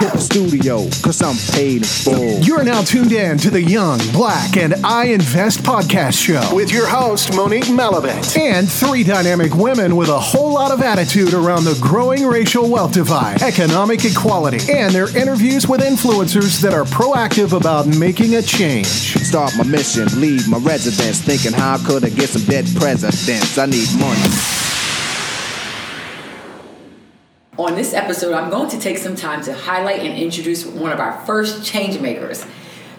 hit the studio, cause I'm paid in full. You're now tuned in to the Young, Black, and I Invest podcast show with your host, Monique Malabet, and three dynamic women with a whole lot of attitude around the growing racial wealth divide, economic equality, and their interviews with influencers that are proactive about making a change. Start my mission, leave my residence, thinking how could I get some dead presidents? I need money. On this episode, I'm going to take some time to highlight and introduce one of our first change makers.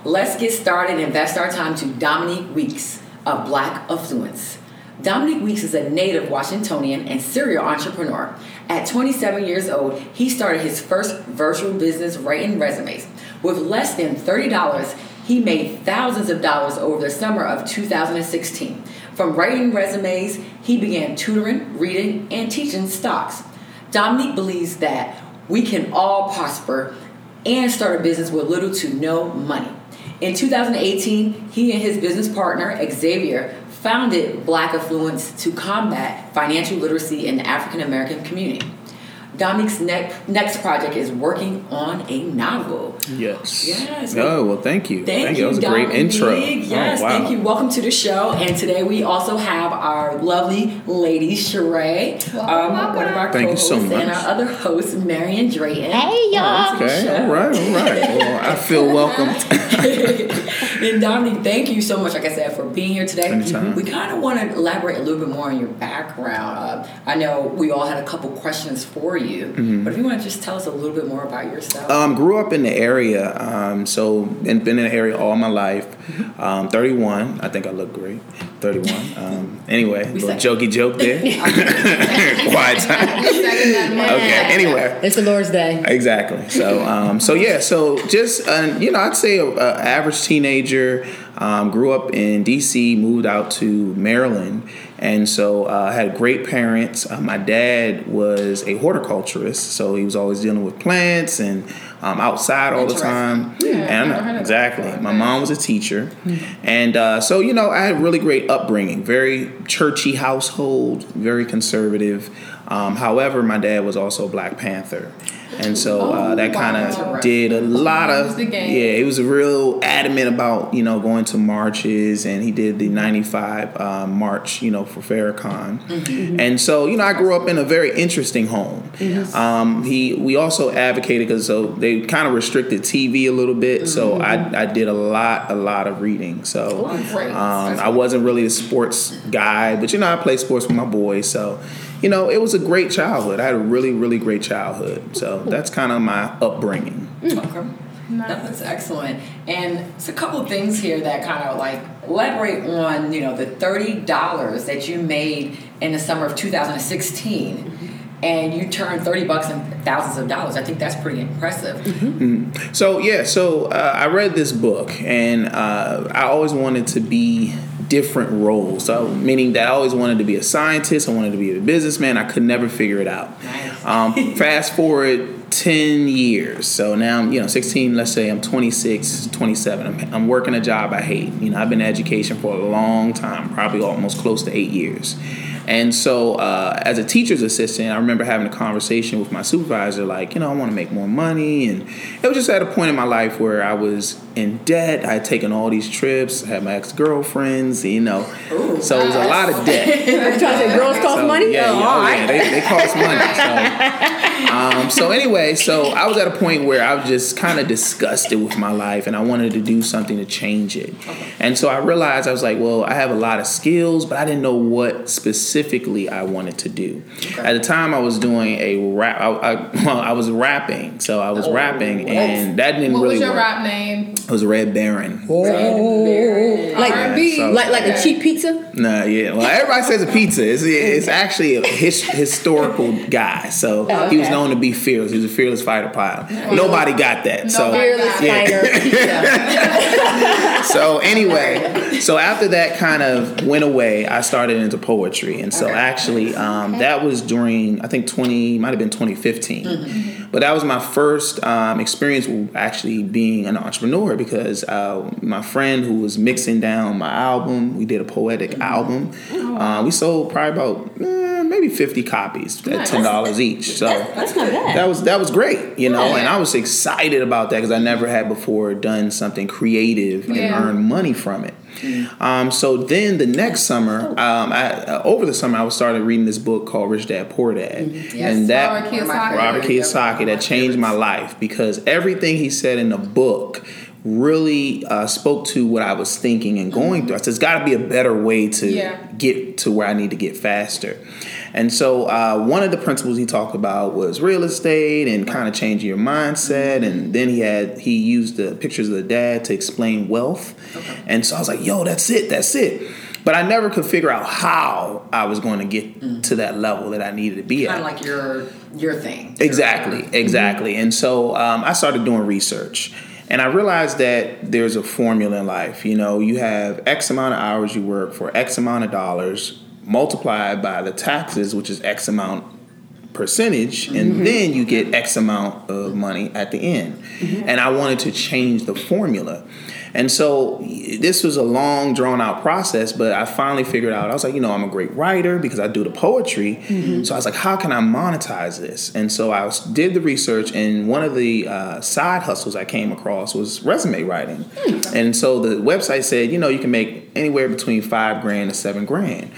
Let's get started and invest our time to Dominique Weeks of Black Affluence. Dominique Weeks is a native Washingtonian and serial entrepreneur. At 27 years old, he started his first virtual business writing resumes. With less than $30, he made thousands of dollars over the summer of 2016. From writing resumes, he began tutoring, reading, and teaching stocks. Dominique believes that we can all prosper and start a business with little to no money. In 2018, he and his business partner, Xavier, founded Black Affluence to combat financial literacy in the African American community. Dominique's next next project is working on a novel. Yes. Yes. Oh well, thank you. Thank, you. you. That was a great intro. Yes, oh, wow. thank you. Welcome to the show. And today we also have our lovely lady Sheree, um, one of our Thank you co-hosts, so much. and our other host, Marion Drayton. Hey y'all. Okay. All right. All right. Well, I feel welcomed. and Dominique, thank you so much, like I said, for being here today. Anytime. We kind of want to elaborate a little bit more on your background. Uh, I know we all had a couple questions for you, Mm-hmm. but if you want to just tell us a little bit more about yourself. Um, grew up in the area, um, so and been in the area all my life. Mm-hmm. Um, 31. I think I look great. 31. Um, anyway, We little said- jokey joke there. Quiet time. okay. Anyway. It's the Lord's Day. Exactly. So, um, so yeah. So just uh, you know, I'd say a, a average teenager. Um, grew up in D.C., moved out to Maryland, and so uh, had great parents. Uh, my dad was a horticulturist, so he was always dealing with plants and um, outside all the time. and exactly. My mom was a teacher, and uh, so you know, I had a really great upbringing. Very churchy household, very conservative. Um, however, my dad was also a Black Panther. And so uh, that kind of did a lot of was the game. yeah. He was real adamant about you know going to marches, and he did the '95 uh, march you know for Farrakhan. And so you know I grew up in a very interesting home. Um, he we also advocated because so they kind of restricted TV a little bit, so I, I did a lot a lot of reading. So great. um, I wasn't really a sports guy, but you know I played sports with my boys, so you know it was a great childhood. I had a really really great childhood. So that's kind of my upbringing. Okay. That's excellent. And it's a couple of things here that kind of like elaborate on, you know, the thirty dollars that you made in the summer of 2016, and you turned thirty bucks and thousands of dollars. I think that's pretty impressive. So yeah, so uh, I read this book, and uh, I always wanted to be different roles. So meaning that I always wanted to be a scientist, I wanted to be a businessman. I could never figure it out. Um, fast forward. 10 years so now i'm you know 16 let's say i'm 26 27 I'm, I'm working a job i hate you know i've been in education for a long time probably almost close to eight years and so uh, as a teacher's assistant i remember having a conversation with my supervisor like you know i want to make more money and it was just at a point in my life where i was in debt i had taken all these trips had my ex-girlfriends you know so it was a lot of debt You trying to say girls cost so, money? Yeah, Oh, yeah, oh, right. yeah, They, they cost money. So, um, so anyway, so I was at a point where I was just kind of disgusted with my life, and I wanted to do something to change it. And so I realized I was like, well, I have a lot of skills, but I didn't know what specifically I wanted to do. At the time, I was doing a rap. I, I, well, I was rapping, so I was rapping, and that didn't What really What was your work. rap name? It was Red Baron. Like, R&B. so- like, like a cheap pizza? Nah, yeah. Well, everybody says a pizza. It's, it's actually a his, historical guy. So he was known to be fearless. He was a fearless fighter pilot. Nobody got that. So Fearless Yeah. fighter pizza. so anyway, so after that kind of went away, I started into poetry, and so actually um, that was during I think twenty might have been twenty but that was my first um, experience with actually being an entrepreneur because uh, my friend who was mixing down my album, we did a poetic album. Uh, we sold probably about. eh, maybe fifty copies at ten dollars each. So That's not bad. that was that was great, you know, Yeah. and I was excited about that because I never had before done something creative and Yeah. earned money from it. Um, so then the next summer, um, I, uh, over the summer, I was started reading this book called Rich Dad Poor Dad, and that Robert Kiyosaki. Robert Kiyosaki that changed my life because everything he said in the book really uh, spoke to what I was thinking and going through. I said, "There's got to be a better way to Yeah. get to where I need to get faster." And so, uh, one of the principles he talked about was real estate and kind of changing your mindset. And then he had he used the pictures of the dad to explain wealth. And so I was like, "Yo, that's it, that's it." But I never could figure out how I was going to get to that level that I needed to be Kind at. of like your your thing. Exactly, exactly. And so um, I started doing research. And I realized that there's a formula in life. You know, you have X amount of hours you work for X amount of dollars multiplied by the taxes, which is X amount percentage, and mm-hmm. then you get X amount of money at the end. Mm-hmm. And I wanted to change the formula. And so this was a long, drawn out process, but I finally figured out I was like, you know, I'm a great writer because I do the poetry. So I was like, how can I monetize this? And so I was, did the research, and one of the uh, side hustles I came across was resume writing. And so the website said, you know, you can make anywhere between five grand to seven grand.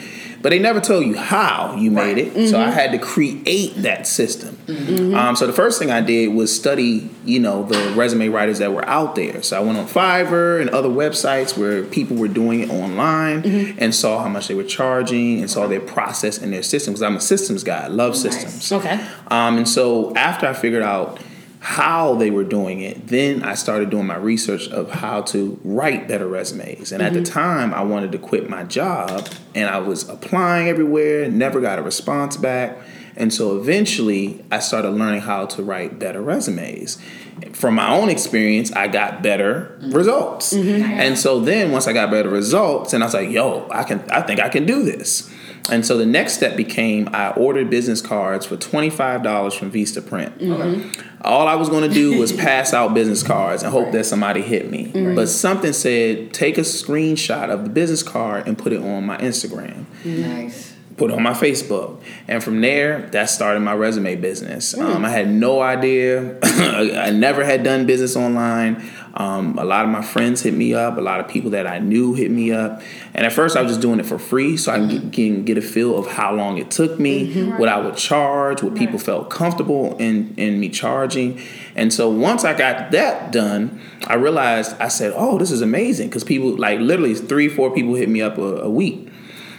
But they never told you how you made it, so I had to create that system. Um, so the first thing I did was study, you know, the resume writers that were out there. So I went on Fiverr and other websites where people were doing it online and saw how much they were charging and saw their process and their system. Because I'm a systems guy, I love systems. Okay. Um, and so after I figured out how they were doing it, then I started doing my research of how to write better resumes. And at the mm-hmm. time, I wanted to quit my job, and I was applying everywhere, never got a response back. And so eventually, I started learning how to write better resumes. From my own experience, I got better mm-hmm. results. Mm-hmm. And so then, once I got better results, and I was like, "Yo, I can! I think I can do this." And so the next step became I ordered business cards for twenty five dollars from Vistaprint. All I was going to do was pass out business cards and hope that somebody hit me. But something said, take a screenshot of the business card and put it on my Instagram Nice. put it on my Facebook. And from there, that started my resume business. Um, I had no idea. I never had done business online. Um, a lot of my friends hit me up. A lot of people that I knew hit me up. And at first, I was just doing it for free so I can get, can get a feel of how long it took me, what I would charge, what people felt comfortable in, in me charging. And so once I got that done, I realized I said, oh, this is amazing. Because people, like literally three, four people hit me up a, a week.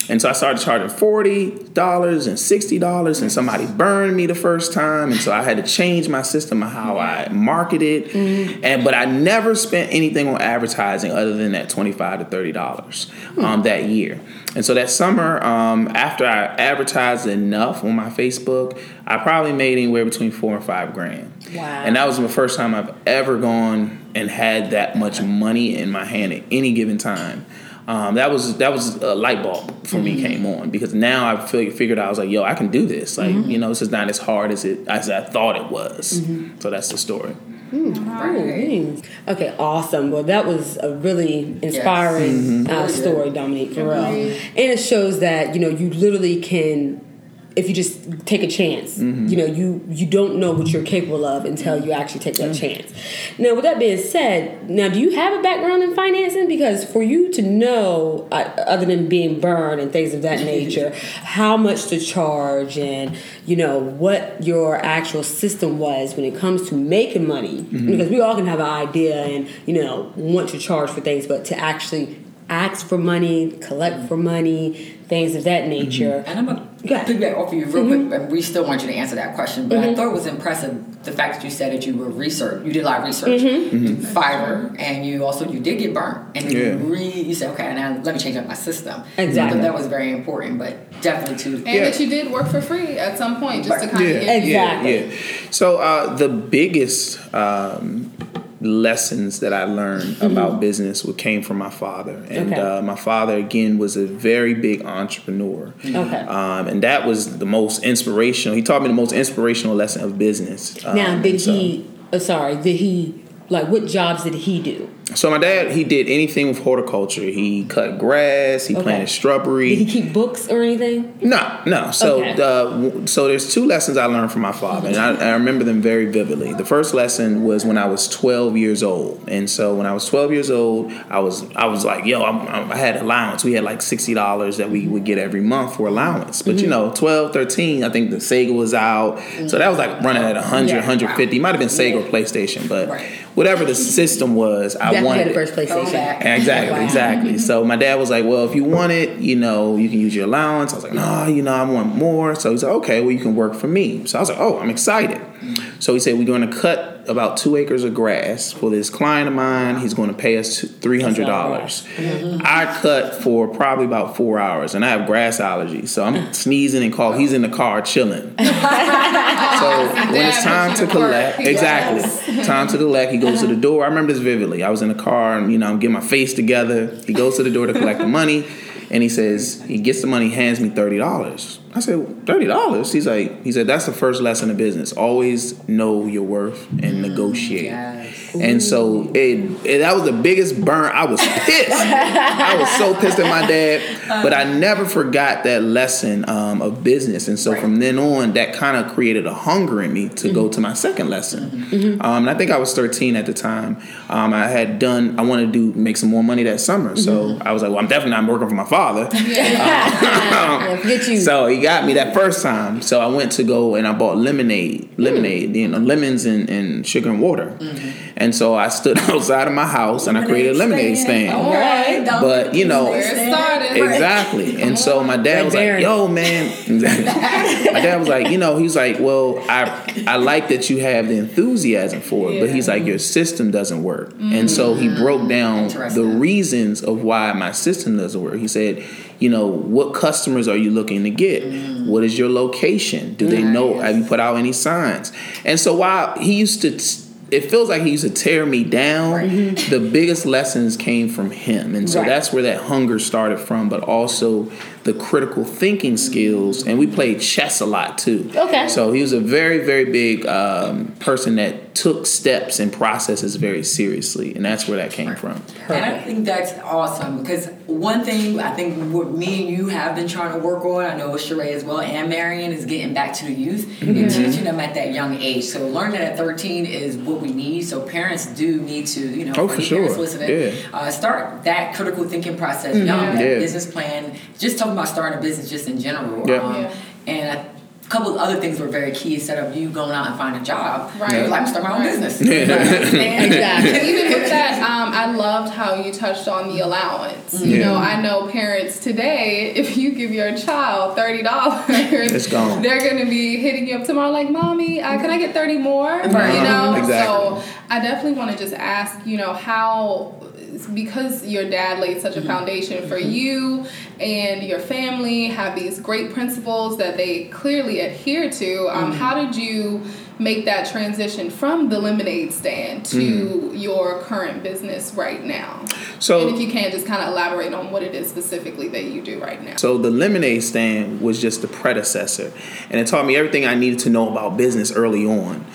And so I started charging forty dollars and sixty dollars, and somebody burned me the first time, and so I had to change my system of how I marketed. And but I never spent anything on advertising other than that twenty five to thirty dollars um, that year. And so that summer, um, after I advertised enough on my Facebook, I probably made anywhere between four and five grand. Wow. And that was the first time I've ever gone and had that much money in my hand at any given time. Um, that was that was a light bulb for me mm-hmm. came on because now I feel, figured out I was like, yo, I can do this. Like, mm-hmm. you know, this is not as hard as it as I thought it was. Mm-hmm. So that's the story. Mm, oh, right. Okay, awesome. Well, that was a really inspiring uh, story, Dominique, for real. Agreed. And it shows that you know you literally can, if you just take a chance. Mm-hmm. You know, you you don't know what you're capable of until you actually take that mm. chance. Now, with that being said, now do you have a background in financing? Because for you to know, uh, other than being burned and things of that nature, how much to charge and you know what your actual system was when it comes to making money, mm-hmm. because we all can have an idea and you know want to charge for things, but to actually ask for money, collect for money, things of that nature. And I'm gonna Go ahead. piggyback off of you real Mm-hmm. quick, and we still want you to answer that question. But I thought it was impressive the fact that you said that you were research, you did a lot of research, Mm-hmm. Fiverr, and you also you did get burnt, and Yeah. you re you said okay, now let me change up my system. Exactly. thought that was very important, but definitely too. And Yeah. that you did work for free at some point just to kind Yeah, of get Exactly. yeah, yeah. So uh, the biggest um, lessons that I learned about business what came from my father, and Okay. uh, my father again was a very big entrepreneur. Okay. Um, and that was the most inspirational. He taught me the most inspirational lesson of business. Um, Now, did so- he? Oh, sorry. Did he Like, what jobs did he do? So my dad, he did anything with horticulture. He cut grass. He Okay. planted strawberry. Did he keep books or anything? No, no. So, Okay. uh, so there's two lessons I learned from my father, and I, I remember them very vividly. The first lesson was when I was 12 years old, and so when I was 12 years old, I was I was like, yo, I'm, I'm- I had allowance. We had like sixty dollars that we would get every month for allowance. But Mm-hmm. you know, 12, 13, I think the Sega was out, so that was like running at 100, Yeah. 150. Might have been Sega or PlayStation, but Right. Whatever the system was, I Definitely wanted had the first PlayStation. Throwback. Exactly, Wow. exactly. So my dad was like, "Well, if you want it, you know, you can use your allowance." I was like, "No, you know, I want more." So he's like, "Okay, well, you can work for me." So I was like, "Oh, I'm excited." So he said, "We're going to cut about two acres of grass for this client of mine. He's going to pay us three hundred dollars." I cut for probably about four hours, and I have grass allergies, so I'm sneezing and cough. He's in the car chilling. So when it's time to collect, exactly, time to collect, he goes to the door. I remember this vividly. I was in the car, and you know, I'm getting my face together. He goes to the door to collect the money, and he says he gets the money, hands me thirty dollars. I said thirty dollars. He's like, he said that's the first lesson of business. Always know your worth and negotiate. Yes. And so it, it that was the biggest burn. I was pissed. I was so pissed at my dad, but I never forgot that lesson um, of business. And so Right. from then on, that kind of created a hunger in me to go to my second lesson. Um, and I think I was 13 at the time. Um, I had done. I wanted to do make some more money that summer. So mm-hmm. I was like, well, I'm definitely not working for my father. Yeah, um, forget you. So he got me that first time. So I went to go and I bought lemonade, mm. lemonade, you know, lemons and, and sugar and water. Mm-hmm. And so I stood outside of my house and I created a lemonade stand. All right. don't But, you know- Where it started. Exactly. And so my dad Like was Darren. like, "Yo, man." Exactly. my dad was like, "You know, he's like, well, I I like that you have the enthusiasm for it, but he's like, your system doesn't work." And so he mm-hmm. broke down the reasons of why my system doesn't work. He said, "You know, what customers are you looking to get? Mm. What is your location? Do they know? Have you put out any signs?" And so while he used to. It feels like he used to tear me down. The biggest lessons came from him. And so Right. that's where that hunger started from, but also the critical thinking skills. And we played chess a lot too. Okay. So he was a very, very big um, person that took steps and processes very seriously. And that's where that came from. And I think that's awesome because one thing I think what me and you have been trying to work on, I know with Sheree as well, and Marion is getting back to the youth Mm-hmm. and teaching them at that young age. So learning at 13 is what we need. So parents do need to, you know, Oh, for sure. listening, Yeah. uh, start that critical thinking process young, that Mm-hmm. Yeah. business plan. Just talking about starting a business just in general. Yeah. Um, Yeah. And a couple of other things were very key instead of you going out and finding a job. Right. You're like, I'm starting my own Right. business. Exactly. Even with that, um, I loved how you touched on the allowance. You know, I know parents today, if you give your child thirty dollars, It's gone. They're gonna be hitting you up tomorrow, like, "Mommy, uh, can I get thirty more?" Right. You know. Exactly. So I definitely want to just ask, you know, how because your dad laid such a mm-hmm. foundation for mm-hmm. you and your family have these great principles that they clearly adhere to. Um, mm-hmm. How did you make that transition from the lemonade stand to your current business right now? So and if you can, just kind of elaborate on what it is specifically that you do right now. So the lemonade stand was just the predecessor, and it taught me everything I needed to know about business early on.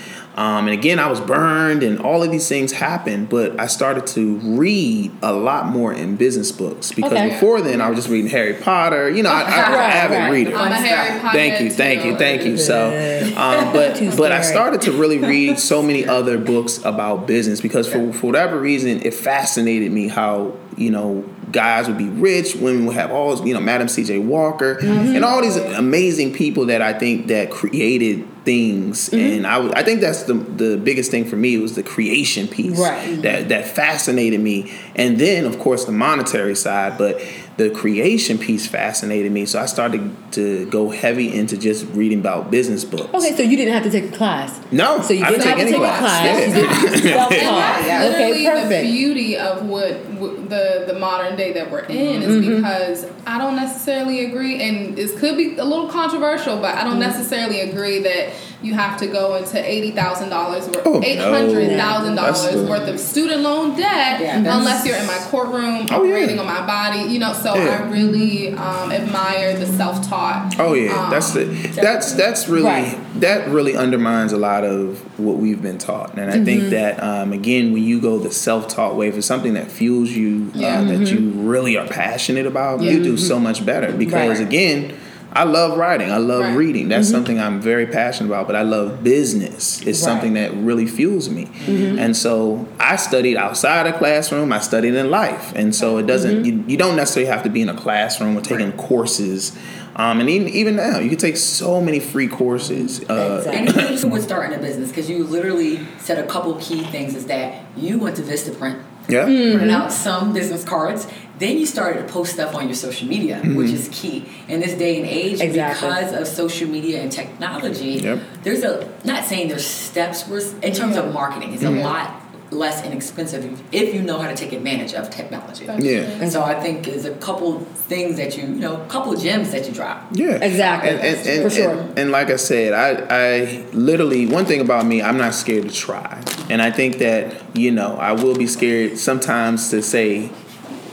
Um, and again, I was burned, and all of these things happened. But I started to read a lot more in business books because Okay. before then I was just reading Harry Potter. You know, I, I, I'm an Right, avid right. reader. I'm a Harry. Potter. Thank you, thank you, thank you. So, um, but but I started to really read so many other books about business because for for whatever reason it fascinated me how you know guys would be rich, women would have all you know Madam C.J. Walker and all these amazing people that I think that created things. Mm-hmm. And I I think that's the the biggest thing for me was the creation piece Right. that that fascinated me. And then of course the monetary side but the creation piece fascinated me so I started to go heavy into just reading about business books Okay, so you didn't have to take a class. no So you I didn't have to any take a class. class. Yeah. You self-taught. Yeah. Literally, Okay, the beauty of what, what the the modern day that we're in is Mm-hmm. because I don't necessarily agree, and this could be a little controversial, but I don't Mm-hmm. necessarily agree that you have to go into eighty thousand dollars Oh, worth, eight hundred thousand That's dollars worth of student loan debt, Yeah, unless you're in my courtroom Oh, yeah. operating on my body. You know, so So Yeah. I really um, admire the self taught. Oh yeah, that's the that's that's really Right. that really undermines a lot of what we've been taught, and I Mm-hmm. think that um, again, when you go the self-taught way for something that fuels you, Yeah. uh, that you really are passionate about, you do so much better. Because Right. again, I love writing, I love Right. reading. That's mm-hmm. something I'm very passionate about. But I love business. It's something that really fuels me, mm-hmm. and so I studied outside a classroom. I studied in life, and so it doesn't. Mm-hmm. You, you don't necessarily have to be in a classroom or taking courses. Um, and even, even now, you can take so many free courses. Uh, Exactly. And even if you would start in a business, because you literally said a couple key things is that you went to Vistaprint, Yeah. printed out some business cards. Then you started to post stuff on your social media, Mm-hmm. which is key in this day and age Exactly. because of social media and technology. Yep. There's a not saying there's steps where in terms of marketing, it's Mm-hmm. a lot less inexpensive if you know how to take advantage of technology. Yeah. And so I think there's a couple things that you, you know, a couple gems that you drop. Yeah, Exactly. and, and, and, For sure. And, and like I said, I, I literally one thing about me, I'm not scared to try, and I think that you know I will be scared sometimes to say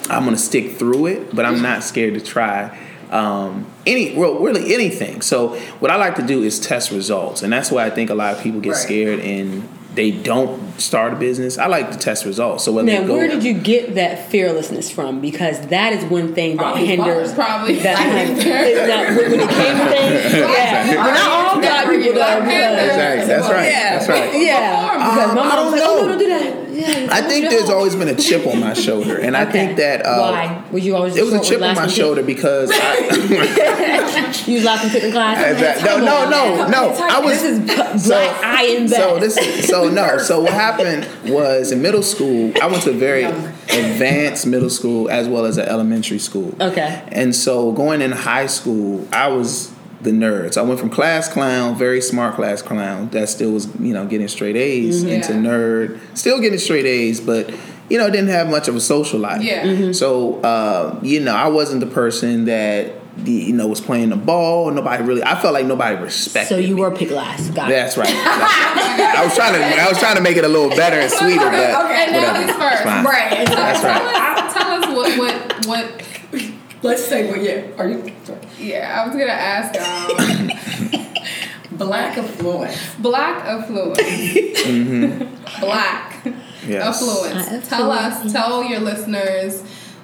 I'm gonna stick through it, but I'm not scared to try. Um, any well, really anything. So what I like to do is test results, and that's why I think a lot of people get Right. scared and they don't start a business. I like to test results. So whether Now, they go, where did you get that fearlessness from? Because that is one thing that Probably hinders. Probably. That now, when when it came to things, yeah, we're not all black people though. Exactly. That's right. Yeah. That's right. yeah, because my I mom was like, "Oh, no, don't do that." Yeah, I think there's always been a chip on my shoulder, and I think that uh, why was you always It was a chip on my shoulder because I, You was laughing sitting in class. Exact- no, no, no, no. I was This is so, eye and so this is so no. So what happened was in middle school, I went to a very advanced middle school as well as an elementary school. Okay. And so going in high school, I was the nerd. So I went from class clown, very smart class clown, that still was, you know, getting straight A's into nerd, still getting straight A's, but you know, didn't have much of a social life. Yeah. So uh, you know, I wasn't the person that the, you know was playing the ball. Nobody really. I felt like nobody respected. So you me. were pick last. Got. That's right. Right. I was trying to. I was trying to make it a little better and sweeter, but And now whatever. he's first. Right. That's tell right. us, tell us what, what, what. Let's say, well, yeah, are you sorry. Yeah, I was gonna ask. Um, black affluent? black affluence. Black Mm-hmm. Yes. affluence. Tell us. Tell your listeners.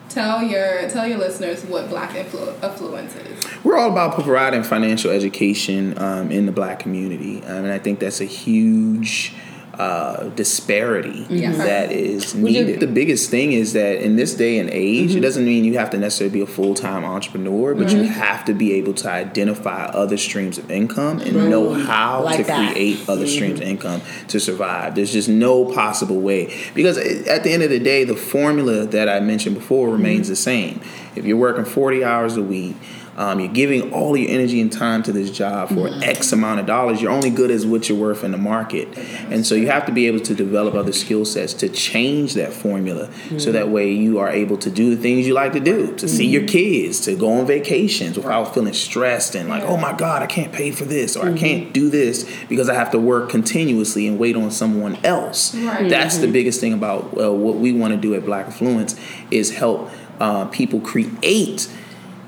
Tell your tell your listeners what black influ- affluence is. We're all about providing financial education um, in the black community, um, and I think that's a huge uh, disparity Yes. that is Would you- needed. The biggest thing is that in this day and age, Mm-hmm. it doesn't mean you have to necessarily be a full time entrepreneur, but you have to be able to identify other streams of income and know how Like to that. create other streams of income to survive. There's just no possible way because at the end of the day, the formula that I mentioned before remains the same. If you're working 40 hours a week. Um, you're giving all your energy and time to this job for X amount of dollars. You're only good as what you're worth in the market, and so you have to be able to develop other skill sets to change that formula, so that way you are able to do the things you like to do, to see your kids, to go on vacations without feeling stressed and like, oh my God, I can't pay for this or I can't do this because I have to work continuously and wait on someone else. Right. That's the biggest thing about uh, what we want to do at Black Affluence is help uh, people create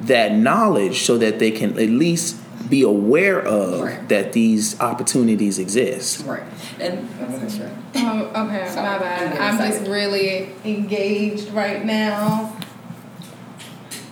that knowledge so that they can at least be aware of Right. that these opportunities exist. Right. And sure. Oh, okay, Sorry. my bad. I'm I'm just really engaged right now.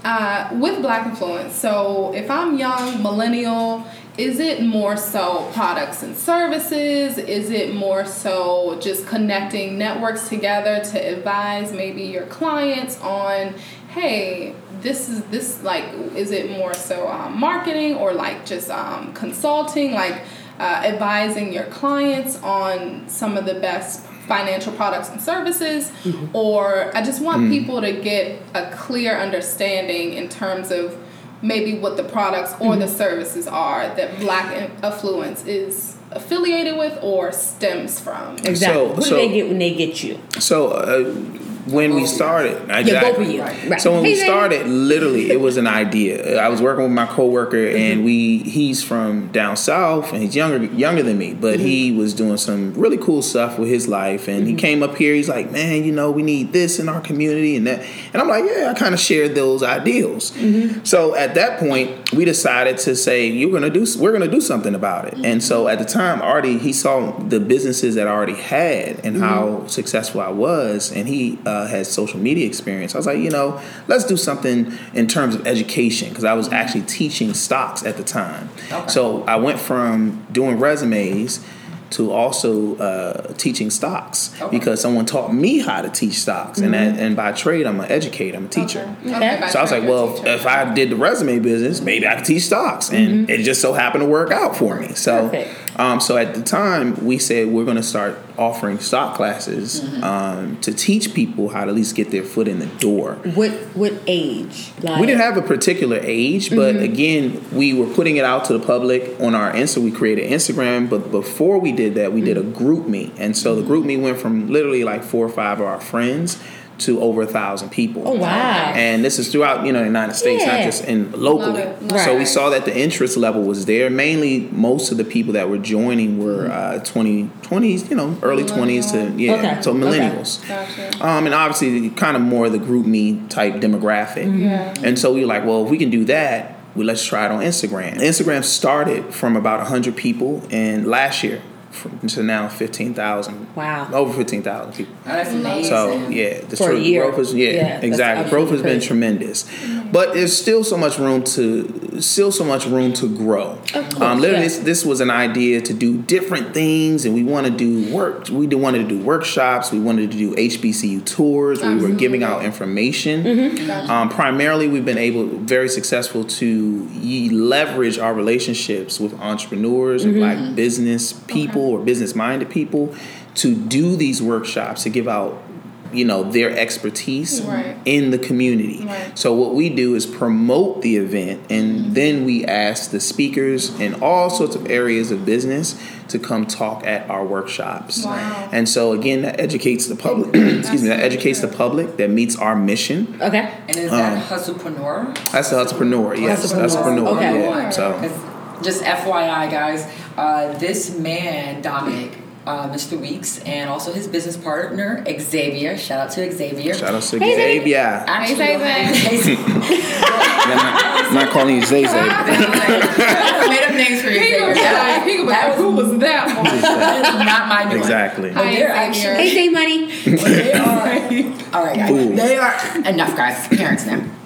Uh, with Black Influence, so if I'm young, millennial, is it more so products and services? Is it more so just connecting networks together to advise maybe your clients on, hey, this is this like, is it more so um, marketing or like just um, consulting, like uh, advising your clients on some of the best financial products and services? Or i just want people to get a clear understanding in terms of maybe what the products or the services are that black affluence is affiliated with or stems from. Exactly. So- what so- do they get when they get you? So, uh, when we started, exactly. Yeah, both of you. Right. So when Hey, we started, literally, it was an idea. I was working with my coworker, mm-hmm. and we he's from down south, and he's younger younger than me, but he mm-hmm. was doing some really cool stuff with his life. And he mm-hmm. came up here. He's like, "Man, you know, we need this in our community and that." And I'm like, "Yeah, I kind of shared those ideals." So at that point, we decided to say, "You're gonna do. We're gonna do something about it." And so at the time, Artie he saw the businesses that I already had and how successful I was, and he uh, Uh, had social media experience. I was like, you know, let's do something in terms of education because I was mm-hmm. actually teaching stocks at the time. Okay. So I went from doing resumes to also uh, teaching stocks Okay. because someone taught me how to teach stocks, and that, mm-hmm. and by trade, I'm an educator, I'm a teacher. Okay. Mm-hmm. by So I was like, trade, you're a well, teacher. if I did the resume business, maybe I could teach stocks, and it just so happened to work out for me. So, Perfect. Um, so at the time, we said we're going to start offering stock classes Mm-hmm. um, to teach people how to at least get their foot in the door. What what age? Like, We didn't have a particular age, but again, we were putting it out to the public on our Insta. We created Instagram, but before we did that, we did a GroupMe, and so the GroupMe went from literally like four or five of our friends to over a thousand people. Oh wow. And this is throughout, you know, the United States, not just in locally. Love it. So we saw that the interest level was there. Mainly, most of the people that were joining were uh, 20, 20s, you know, early twenties to yeah, Okay. so Okay. millennials. Gotcha. Um, and obviously, kind of more the GroupMe type demographic. Mm-hmm. Yeah. And so we were like, well, if we can do that, well, let's try it on Instagram. Instagram started from about 100 people, and last year from, to now 15,000. Wow. Over 15,000 people. Oh, that's amazing. So yeah, the For a tr- year. growth is yeah, Yeah, exactly. Growth has been absolutely tremendous, but there's still so much room to still so much room to grow. Of course, um, literally, yeah. this, this was an idea to do different things, and we want to do work. We wanted to do workshops. We wanted to do HBCU tours. We were giving out information. Mm-hmm. Um, primarily, we've been able very successful to leverage our relationships with entrepreneurs and Mm-hmm. black business people or business minded people to do these workshops to give out you know their expertise Right. in the community Right. so what we do is promote the event and then we ask the speakers in all sorts of areas of business to come talk at our workshops Wow. and so again that educates the public excuse me that educates the public that meets our mission Okay. And is Um, that hustlepreneur? that's the entrepreneur yes Hustlepreneur. entrepreneur Okay. yeah so 'Cause Just FYI, guys, uh, this man, Dominic, uh, Mr. Weeks, and also his business partner, Xavier. Shout out to Xavier. shout out to Hey, Xavier Actually, Hey, Zay I'm not, calling you Zay Zay made up names for you, Xavier. was That like, was that like, who was that one? that is not my doing. exactly But they're actually Hey, say money. they are. All right, guys. Fools. They are enough, guys. Parents now.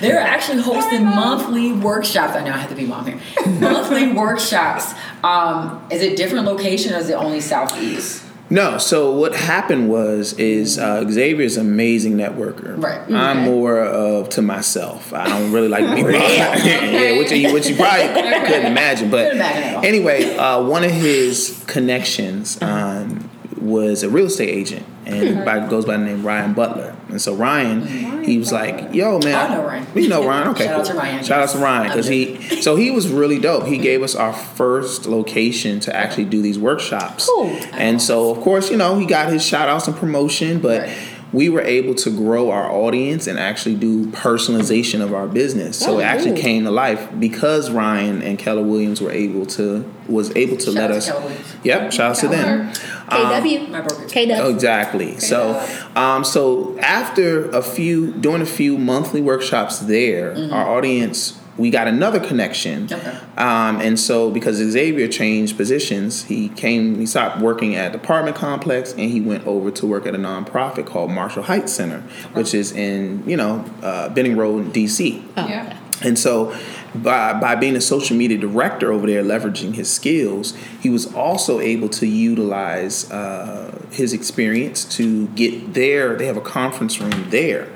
They're actually hosting monthly workshops. I know I have to be mom here. monthly workshops. Um, is it different location or is it only southeast? No, so what happened was is uh, Xavier's an amazing networker. Right. I'm more of to myself. I don't really like bothered. yeah, which you which you probably couldn't imagine. But imagine anyway, uh, one of his connections um, was a real estate agent, and by, goes by the name Ryan Butler. And so Ryan, he was like, "Yo, man, I know Ryan. You know Ryan? Okay, Shout out cool. to Ryan, Shout out to Ryan because he. So he was really dope. He gave us our first location to actually do these workshops. Cool. And so, of course, you know, he got his shout outs and promotion, but Right. We were able to grow our audience and actually do personalization of our business. So Oh, it actually cool. came to life because Ryan and Keller Williams were able to was able to Shout let out to us. Keller Williams. Yep, shout out to them. KW. My brokerage. KW. Exactly. So, um, so after a few, doing a few monthly workshops there, our audience, we got another connection. Okay. Um, and so, because Xavier changed positions, he came, he stopped working at the apartment complex, and he went over to work at a nonprofit called Marshall Heights Center, which is in you know uh, Benning Road, in D.C. Yeah. And so, by, by being a social media director over there, leveraging his skills, he was also able to utilize uh, his experience to get there. They have a conference room there.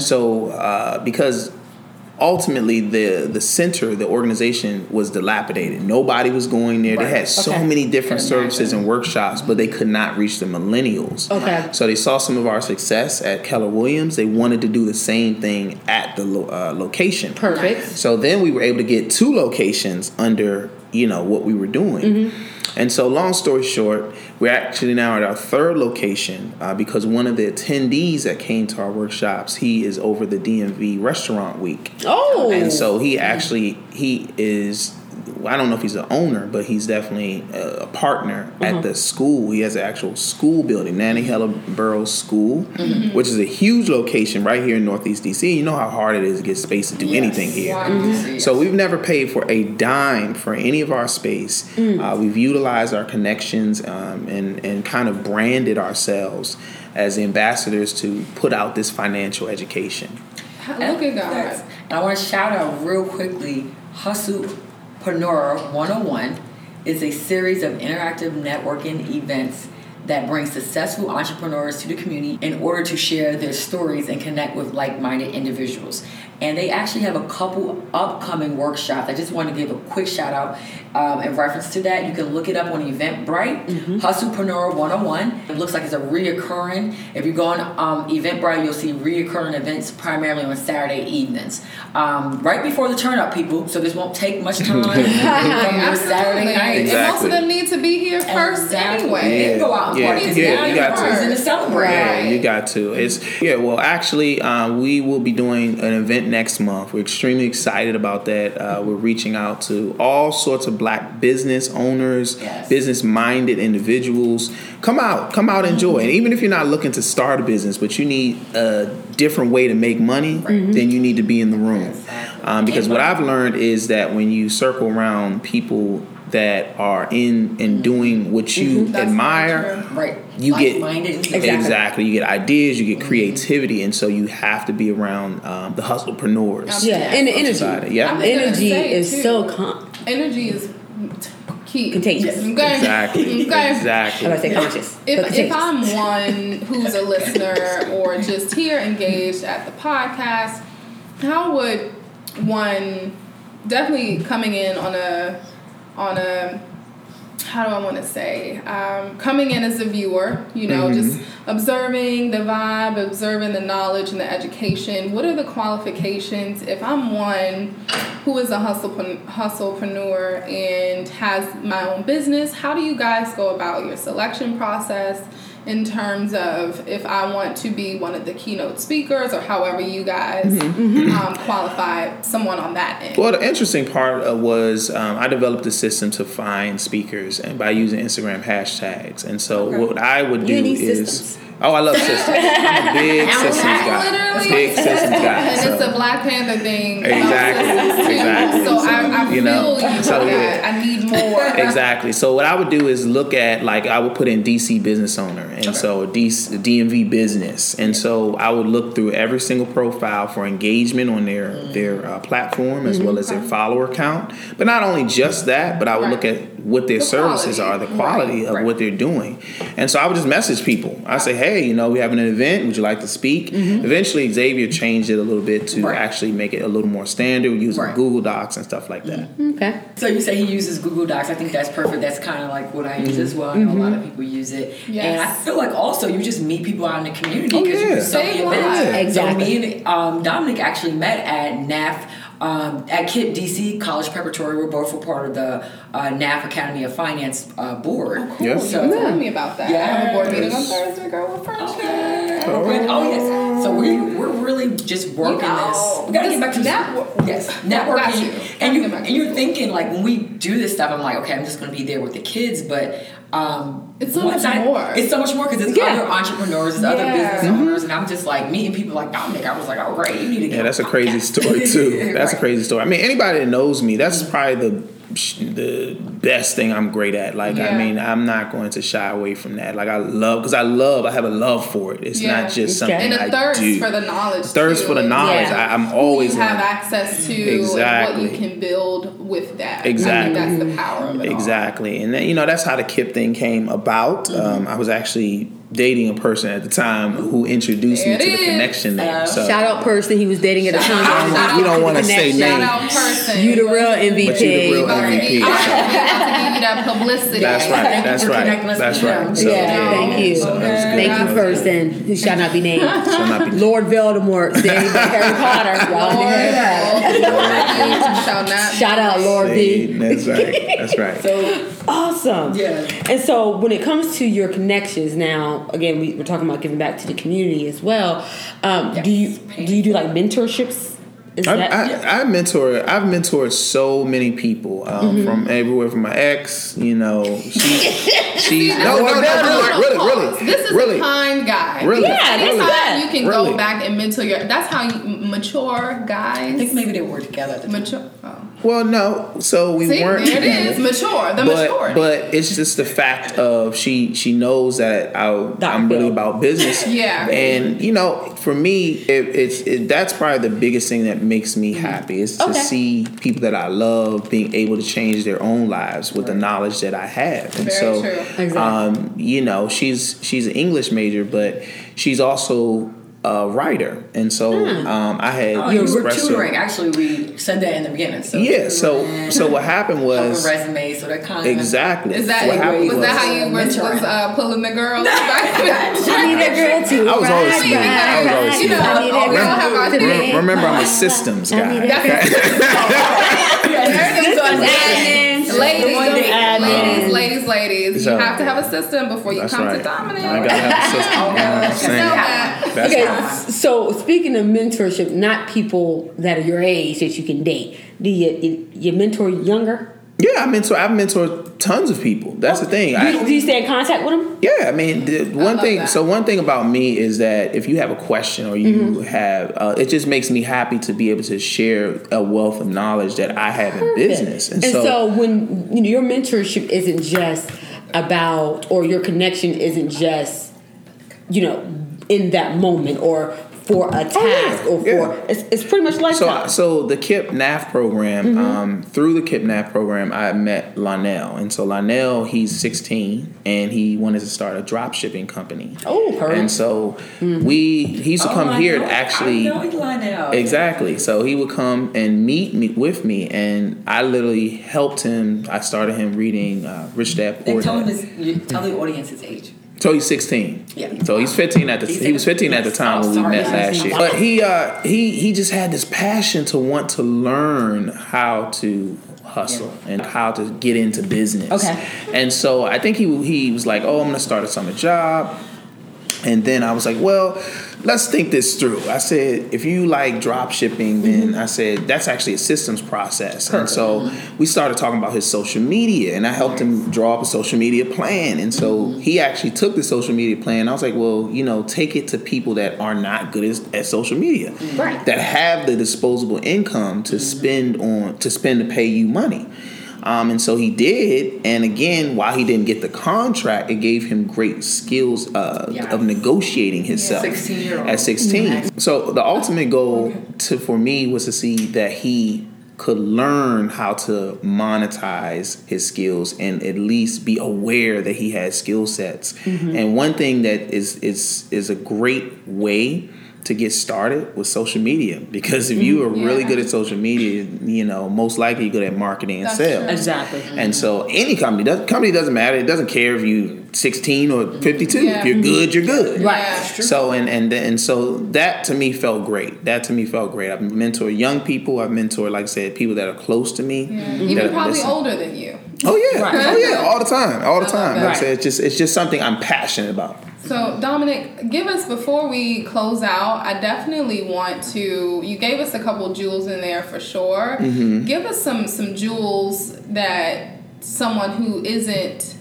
So, uh, because ultimately the the center, the organization was dilapidated. Nobody was going there. They Right. had so Okay. many different services and workshops, but they could not reach the millennials. Okay. So they saw some of our success at Keller Williams. They wanted to do the same thing at the lo- uh, location. Perfect. So then we were able to get two locations under you know what we were doing. Mm-hmm. And so, long story short, we're actually now at our third location uh, because one of the attendees that came to our workshops, he is over the DMV Restaurant Week. Oh. And so he actually he is I don't know if he's the owner, but he's definitely a, a partner at the school. He has an actual school building, Nannie Helen Burroughs School, which is a huge location right here in Northeast DC. You know how hard it is to get space to do anything here. Wow. So we've never paid for a dime for any of our space. Uh, we've utilized our connections um, and and kind of branded ourselves as ambassadors to put out this financial education. Look at That's- God. And I want to shout out real quickly Hustlepreneur 101 is a series of interactive networking events that bring successful entrepreneurs to the community in order to share their stories and connect with like-minded individuals. And they actually have a couple upcoming workshops. I just want to give a quick shout out um, in reference to that. You can look it up on Eventbrite, Hustlepreneur 101. It looks like it's a reoccurring. If you go on um, Eventbrite, you'll see reoccurring events primarily on Saturday evenings. Um, right before the turn up, people, so this won't take much time from your Saturday night. And most of them need to be here first Exactly. anyway. They go out and Yeah, party because yeah, you got to. to celebrate. Yeah, you got to. It's yeah. Well, actually, um, we will be doing an event next month. We're extremely excited about that. Uh, we're reaching out to all sorts of Black business owners, Yes. business-minded individuals. Come out, come out, enjoy. And even if you're not looking to start a business, but you need a different way to make money, then you need to be in the room. Exactly. Um, because what I've learned is that when you circle around people that are in and mm-hmm. doing what you mm-hmm. That's admire. Right. you get Like-minded exactly. Exactly. you get ideas you get mm-hmm. creativity and so you have to be around um, the hustlepreneurs Yeah, and the energy. society. yeah Energy is too, so con- Energy is key. contagious. Okay. exactly Okay. exactly I was say conscious. If, if. I'm one who's a listener or just here engaged at the podcast, how would one definitely coming in on a on a how do I want to say um, coming in as a viewer, you know, just observing the vibe, observing the knowledge and the education. What are the qualifications if I'm one who is a hustlepreneur, hustlepreneur and has my own business? How do you guys go about your selection process? In terms of if I want to be one of the keynote speakers or however you guys um, qualify someone on that end. well the interesting part uh, was um, i developed a system to find speakers and by using instagram hashtags and so what i would do is systems. Oh i love systems i'm a big systems guy Literally. big systems guy and so. it's a Black Panther thing. Exactly, exactly. So, I, So, I you feel know, you so, yeah. I need more. Exactly. So what I would do is look at like I would put in DC business owner, and so DC, DMV business, and so I would look through every single profile for engagement on their their uh, platform as well as their follower count. But not only just that, but I would look at what their The services quality. are, the quality Right, of right. what they're doing, and so I would just message people. I say, hey, you know, we having an event. Would you like to speak? Mm-hmm. Eventually, Xavier changed it a little bit to Right. actually make it a little more standard using Right. Google Docs and stuff like that. Mm-hmm. okay. So you say he uses Google Docs. I think that's perfect. That's kind of like what I use as well. I know a lot of mm-hmm. people use it. Yes. And I feel like also you just meet people out in the community Oh, because you're do so many Save events. lives. Exactly. So me and um, Dominic actually met at NAF. Um, at KIPP DC College Preparatory, we're both a part of the uh, NAF Academy of Finance uh, board. Cool. Yeah. You So- tell me about that. Yeah. I have a board meeting on Yes. Thursday, girl. We're. Okay. Oh yes. So we we're really just working know, this. We gotta get back to network- Yes, networking. you. And you Gotta get back and you're thinking like when we do this stuff, I'm like, okay, I'm just gonna be there with the kids, but um, It's so much I- more. It's so much more because it's Yeah. other entrepreneurs, it's other Yeah. business owners, and I'm just like meeting people like Dominic. I was like, all right, you need to get. Yeah, that's a crazy podcast. story too. That's a crazy story. I mean, anybody that knows me, that's probably the the best thing I'm great at. Like, I mean, I'm not going to shy away from that. Like, I love because I love. I have a love for it. It's Yeah. not just something And a I thirst do. for the knowledge. thirst too. for the knowledge. Yeah. I, I'm always you have learning. access to Exactly. what you can build with that. Exactly. I think that's the power of it all. Exactly, and then you know that's how the KIPP thing came about. Mm-hmm. Um, I was actually dating a person at the time who introduced There me to it the is. connection there. Uh, so Shout out person he was dating at the time. Shout out- you don't want to say Connection. Shout names. You the real MVP. But you the real About to give MVP. you- about to give you that publicity. That's right. That's right. That's right. So, Yeah, thank you. So that. Thank you, person who shall not be named. Shall not be- Lord Voldemort, Harry Potter. Y'all Lord, heard that. Lord, you shall not. Shout out Lord Hey, V. That's right. That's right. So Awesome. Yeah. And so when it comes to your connections, now again we, we're talking about giving back to the community as well. Um, Do you do you do like mentorships? Is I, that I, I mentor. I've mentored so many people um, Mm-hmm. from everywhere from my ex. You know, she, she. This no, no, no, no, really, really, really, This is really. a kind guy. Really? Yeah, This is really. how you can Really. go back and mentor your. That's how you mature guys. I think maybe they were together. At the time. mature. Oh. Well, no. So we See, weren't. there it together. is. Mature. The but maturity. but it's just the fact of she she knows that I, Dr. I'm really about business. Yeah. And you know, for me, it, it's it, that's probably the biggest thing that makes me happy is to see people that I love being able to change their own lives with the knowledge that I have. And Very so, true. Exactly. um, you know, she's she's an English major, but she's also a writer, and so um, I had Oh, you were expressed her- tutoring. Actually, we said that in the beginning. So Yeah. So so what happened was helping resumes, so that kind of exactly is that what happened was that how you were was, uh, pulling the girl? I need a girl too. I was always Right. I was always You know, I need a girl have our to thing. be- Remember, I'm a systems guy. Ladies, ladies, One day. ladies, ladies, ladies, So- you have to have a system before you come right. to dominate. I gotta have a system. You know what I'm saying? Know that. Uh, that's Okay, right. so speaking of mentorship, not people that are your age that you can date. Do you you, you mentor younger? Yeah, I mentor. I've mentored tons of people. That's the thing. Do you, I, do you stay in contact with them? yeah, I mean, the one love thing. that. So one thing about me is that if you have a question or you Mm-hmm. have, uh, it just makes me happy to be able to share a wealth of knowledge that I have in business. And, so, when you know your mentorship isn't just about, or your connection isn't just, you know, in that moment or for a task or for yeah. it's, it's pretty much like So, that. so the KIPP NAF program, Mm-hmm. um, through the KIPP NAF program, I met Lionel. And so Lionel, he's 16 and he wanted to start a drop shipping company. Oh, perfect. And so we, he used to come here to actually. Exactly. Exactly. So he would come and meet me with me, and I literally helped him. I started him reading uh, Rich Dad Poor And tell him Dad. his, you, tell the audience his age. So he's 16. Yeah. So he's 15 at the He's he was 15 at the time when we met last year. But he uh he he just had this passion to want to learn how to hustle and how to get into business. Okay. And so I think he he was like, "Oh, I'm going to start a summer job." And then I was like, well, let's think this through. I said, if you like drop shipping, then mm-hmm. I said, that's actually a systems process. And so mm-hmm. we started talking about his social media, and I helped him draw up a social media plan. And so mm-hmm. he actually took the social media plan. I was like, well, you know, take it to people that are not good at, at social media, Right. that have the disposable income to spend on to spend to pay you money. Um, and so he did. And again, while he didn't get the contract, it gave him great skills uh, Yes. of negotiating himself 16-year-old. at 16. So the ultimate goal to for me was to see that he could learn how to monetize his skills and at least be aware that he had skill sets. And one thing that is is is a great way to get started with social media because if you are really good at social media, you know, most likely you're good at marketing and That's sales. true. exactly. Mm-hmm. And so any company does company doesn't matter. It doesn't care if you 16 or 52. Yeah. If you're good, you're good. Right. Yeah, true. So and and and so that to me felt great. That to me felt great. I've mentored young people. I've mentored, like I said, people that are close to me. Yeah. that Even probably listen. older than you. Oh yeah. Right. Oh yeah. All the time. All the time. that. Like I said, it's just it's just something I'm passionate about. So, Dominic, give us before we close out. I definitely want to. You gave us a couple jewels in there for sure. Mm-hmm. Give us some some jewels that someone who isn't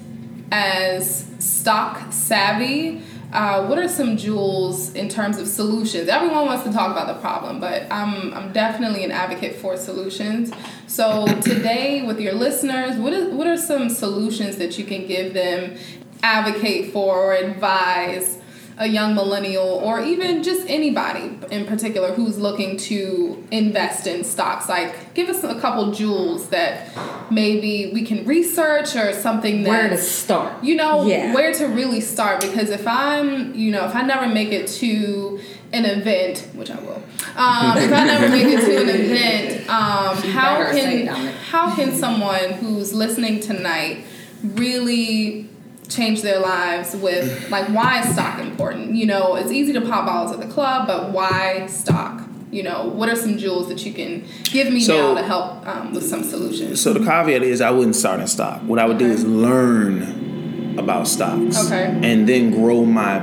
as stock savvy. Uh, what are some jewels in terms of solutions? Everyone wants to talk about the problem, but I'm I'm definitely an advocate for solutions. So today, with your listeners, what is what are some solutions that you can give them, advocate for or advise a young millennial or even just anybody in particular who's looking to invest in stocks? Like, give us a couple jewels that maybe we can research or something that Where to start? you know Yeah. where to really start because if i'm you know if i never make it to an event which i will um, if i never make it to an event um, how can how can someone who's listening tonight really change their lives with like why is stock important you know it's easy to pop bottles at the club but why stock you know what are some jewels that you can give me So- now to help um, with some solutions So the caveat is I wouldn't start in stock. What I would do is learn about stocks. Okay. And then grow my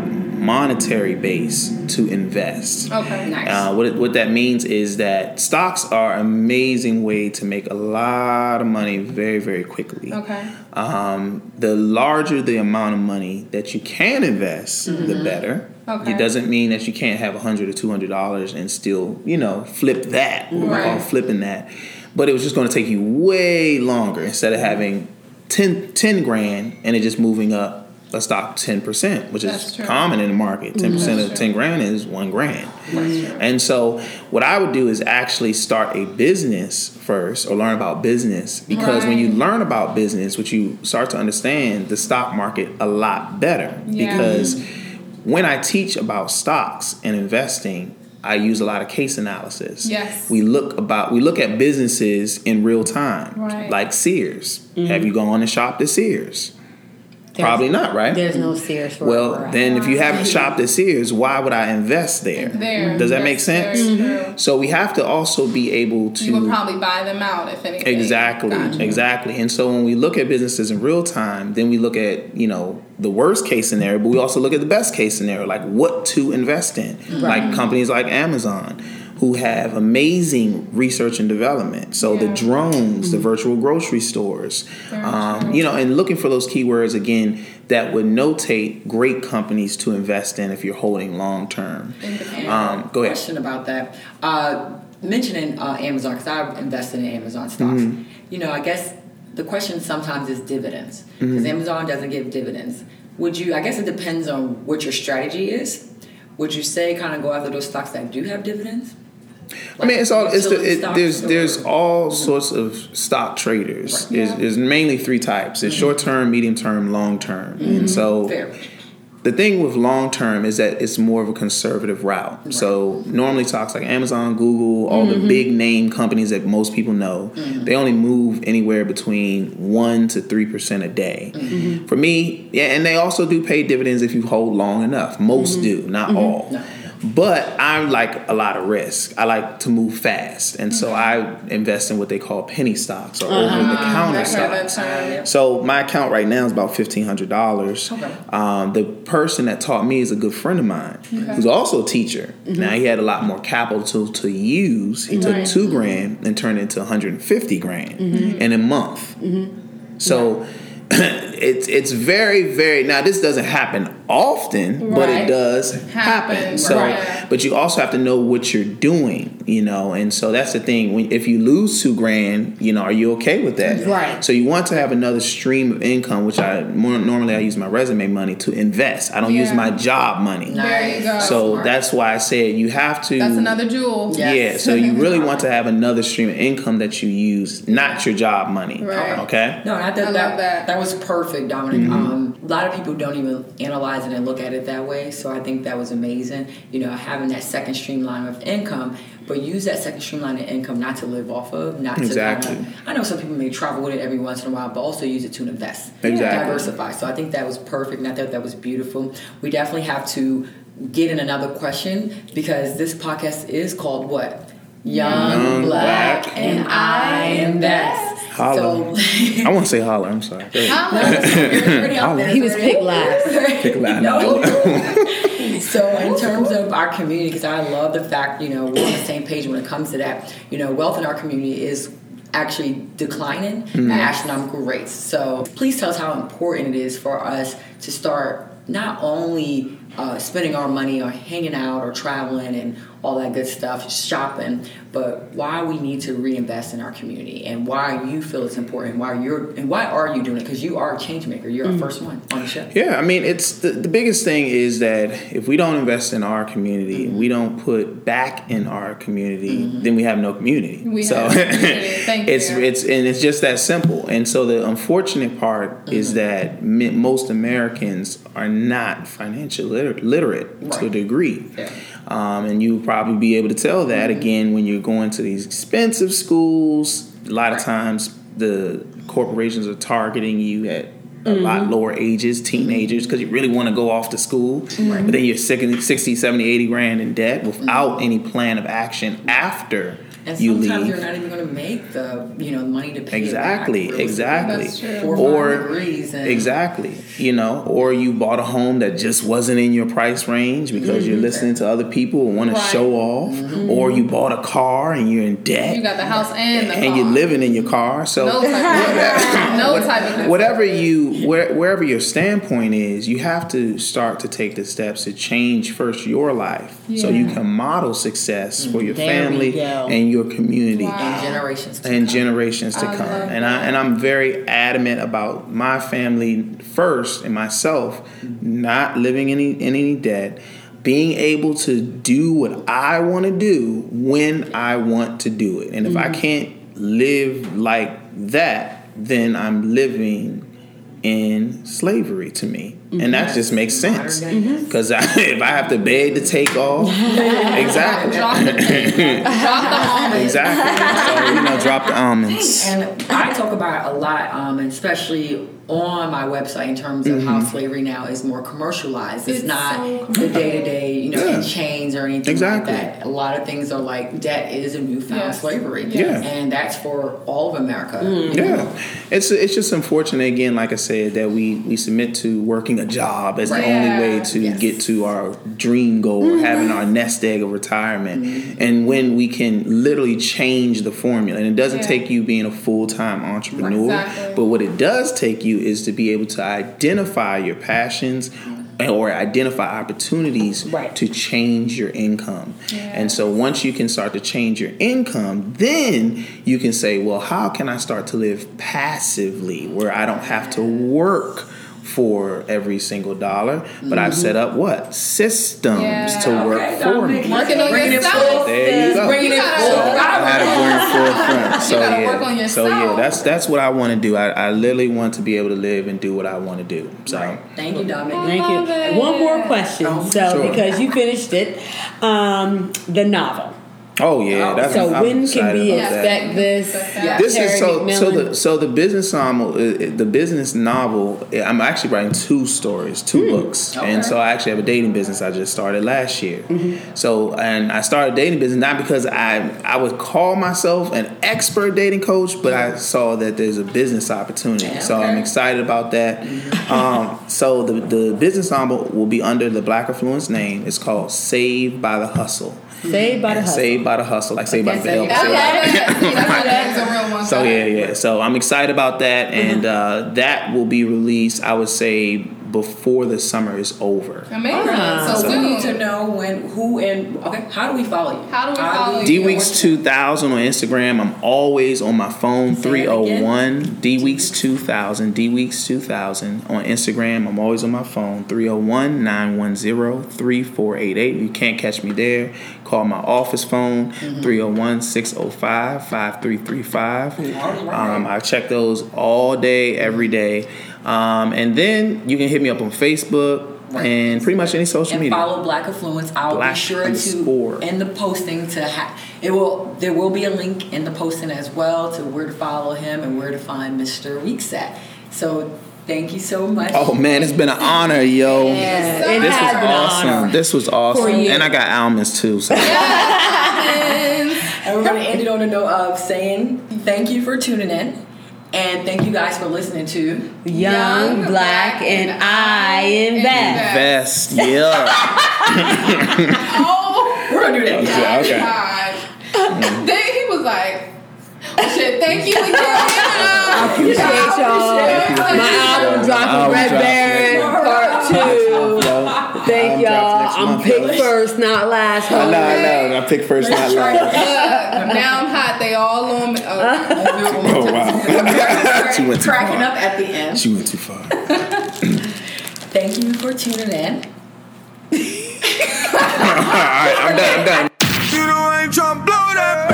monetary base to invest. okay Nice. Uh, what, it- what that means is that stocks are an amazing way to make a lot of money very, very quickly. okay Um, the larger the amount of money that you can invest, the better. Okay. It doesn't mean that you can't have a hundred or two hundred dollars and still, you know, flip that. Right. flipping that. But it was just going to take you way longer instead of having 10, 10 grand and it just moving up a stock ten percent, which That's is true. common in the market. Ten percent That's of true. ten grand is one grand. Mm. And so, what I would do is actually start a business first or learn about business because when you learn about business, what you start to understand the stock market a lot better. Yeah. Because when I teach about stocks and investing, I use a lot of case analysis. Yes. We look about we look at businesses in real time. Right. Like Sears. Have mm-hmm. you gone and shopped at Sears? Probably not, right? There's no Sears for Well, we're at. then if you haven't shopped at Sears, why would I invest there? There. Does that make sense? very true. Mm-hmm. So we have to also be able to You would probably buy them out if anything. Exactly, Gotcha. exactly. And so when we look at businesses in real time, then we look at, you know, the worst case scenario, but we also look at the best case scenario, like what to invest in. Like companies like Amazon who have amazing research and development. So the Yeah. drones, the virtual grocery stores, um, you know, and looking for those keywords again that would notate great companies to invest in if you're holding long term. Um, go ahead. Question about that. Uh, mentioning uh, Amazon, because I've invested in Amazon stocks. Mm-hmm. You know, I guess the question sometimes is dividends, because Mm-hmm. Amazon doesn't give dividends. Would you? I guess it depends on what your strategy is. Would you say kind of go after those stocks that do have dividends? I mean, it's all it's the, it, there's there's all sorts of stock traders. There's, there's mainly three types. It's short term, medium term, long term. And so Fair. the thing with long term is that it's more of a conservative route. So normally stocks like Amazon, Google, all the big name companies that most people know, they only move anywhere between one to three percent a day. For me, yeah, and they also do pay dividends if you hold long enough. Most do, not all. But I like a lot of risk. I like to move fast, and so I invest in what they call penny stocks or over the counter I've heard that stocks. So my account right now is about fifteen hundred dollars. Okay. Um, the person that taught me is a good friend of mine, who's also a teacher. Now he had a lot more capital to, to use. He took Right. two grand and turned it into one hundred and fifty grand in a month. So it's it's very very now this doesn't happen often, but it does happen. Happen, So, right. but you also have to know what you're doing, you know. And so that's the thing. When if you lose two grand, you know, are you okay with that? Right. So you want to have another stream of income, which I more normally I use my resume money to invest. I don't use my job money. There you go. So Smart. that's why I said you have to. That's another jewel. Yeah. Yeah, so you really want to have another stream of income that you use, not your job money. Right. Okay. No, I, thought I that, love that. that was perfect, Dominic. Um, a lot of people don't even analyze it and look at it that way. So I think that was amazing. You know, having that second streamline of income, but use that second streamline of income not to live off of, not Exactly. to of. I know some people may travel with it every once in a while, but also use it to invest, Exactly. diversify. So I think that was perfect, and I thought that was beautiful. We definitely have to get in another question because this podcast is called what? Young, Young, Black, Black, and I am invest. Holla. So, I want to say holler. I'm sorry. Go ahead. He was picked last. Pick a. No. so in terms of our community, because I love the fact you know we're on the same page when it comes to that. You know, wealth in our community is actually declining Mm-hmm. at astronomical rates. So please tell us how important it is for us to start not only uh, spending our money or hanging out or traveling and all that good stuff, shopping, but why we need to reinvest in our community and why you feel it's important, why you're and why are you doing it? Because you are a change maker. You're our first one on the show. Yeah, I mean, it's the, the biggest thing is that if we don't invest in our community, Mm-hmm. we don't put back in our community, then we have no community. We so have no. Thank it's you. it's and it's just that simple. And so the unfortunate part is Mm-hmm. that mi- most Americans are not financially liter- literate to a degree. Yeah. Um, and you probably be able to tell that Mm-hmm. again when you're going to these expensive schools. A lot of times the corporations are targeting you at a Mm-hmm. lot lower ages, teenagers, because you really want to go off to school. But then you're 60, 60, 70, 80 grand in debt without any plan of action after Mm-hmm. And you sometimes leave. you're not even going to make the you know money to pay Exactly, it back. Oh, exactly. That's true. Four or Or five degrees and exactly, you know, or you bought a home that just wasn't in your price range because mm-hmm. you're listening to other people and want to show off, mm-hmm. or you bought a car and you're in debt You got the house and the and car. you're living in your car. So No type of no type of whatever you where, wherever your standpoint is you have to start to take the steps to change first your life so you can model success for your There family and your community. Wow. and generations to and come. generations to I come. and I and I'm very adamant about my family first and myself not living any, in any debt being able to do what I want to do when I want to do it. And if I mm-hmm. can't live like that then I'm living in slavery to me and that mm-hmm. just makes sense because mm-hmm. if I have to beg to take off exactly Drop the, drop the almonds. exactly so you know drop the almonds And I talk about it a lot, um, and especially on my website in terms of how mm-hmm. slavery now is more commercialized. It's, It's not so the day to day, you know, Yeah. in chains or anything Exactly. like that. A lot of things are like debt is a newfound Yes. slavery. Yeah. And that's for all of America. you know? Yeah, it's it's just unfortunate again, like I said, that we we submit to working a job as the only way to Yes. get to our dream goal, or having mm-hmm. our nest egg of retirement, mm-hmm. and when we can literally change the formula, and it doesn't Yeah. take you being a full time entrepreneur, Exactly. but what it does take you is to be able to identify your passions. Mm-hmm. Or identify opportunities Right. to change your income. And so once you can start to change your income, then you can say, well, how can I start to live passively where I don't have to work for every single dollar, but I've set up what? Systems Yeah. to work Okay, for me. Working on Bringing yourself. full- There you go. Bringing it You full. you I had to bring forefront. So gotta yeah. work on So yeah, that's that's what I want to do. I, I literally want to be able to live and do what I want to do. So Thank you, Dominic. Thank you. it. One more question. Oh, so, sure. because you finished it, um, the novel. Oh yeah, that's so, I'm when can we about that. expect this? Yeah. This Terry is so so the so the business novel uh, the business novel I'm actually writing two stories two books. Okay. and so I actually have a dating business I just started last year. So and I started dating business not because I I would call myself an expert dating coach but I saw that there's a business opportunity. Yeah, so I'm excited about that. Um, so the the business novel will be under the Black Affluence name. It's called Saved by the Hustle Saved by the Hustle. Saved by the Hustle like Saved by the Okay, Bell so- I Saved by- it. See, that's why that's a real one. so yeah, yeah. So I'm excited about that, and uh, that will be released. I would say before the summer is over. Amazing. Ah. so So we need to know when, who, and okay. How do we follow you? How do we follow you? D Weeks 2000 on Instagram. I'm always on my phone. Say it again. 301 D Weeks 2000. D Weeks 2000 on Instagram. I'm always on my phone. 301 910 3488. You can't catch me there. Call my office phone. 301 605 5335. Um, I check those all day, every day. Um, and then you can hit me up on Facebook and pretty much any social and media. follow Black Affluence. I'll Black be sure underscore. to in the posting to ha- it will there will be a link in the posting as well to where to follow him and where to find Mr. Weeks at. So thank you so much. Oh man, it's been an honor, yo. Yeah, So it This has was been an awesome. honor. This was For awesome. And I got almonds too. So And And we're gonna end it on a note of saying thank you for tuning in. And thank you guys for listening to Young, Young, black, Black, and and I invest. invest. Vest, yeah. oh We're gonna do that. Yeah, okay. God. then he was like, oh, shit, thank you again. I Appreciate y'all. My album dropping Red. Baron Part Two. Thank y'all. I'm month. picked first, not last. I know, I know. I picked first, not last. Look, now I'm hot. They all on me. Oh, Oh wow. she went too cracking far. up at the end. She went too far. Thank you for tuning in. All right, I'm done. I'm done. You know I ain't tryna blow that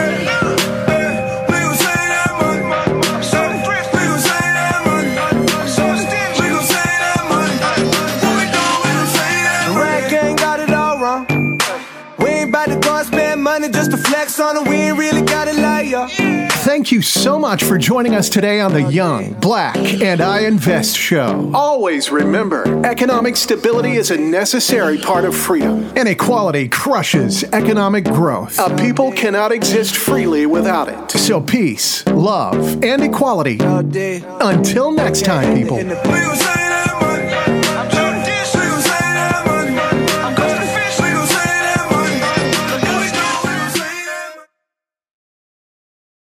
Thank you so much for joining us today on the Young, Black, and I Invest show. Always remember, economic stability is a necessary part of freedom. Inequality crushes economic growth. A people cannot exist freely without it. So peace, love, and equality. Until next time, people. We gon' say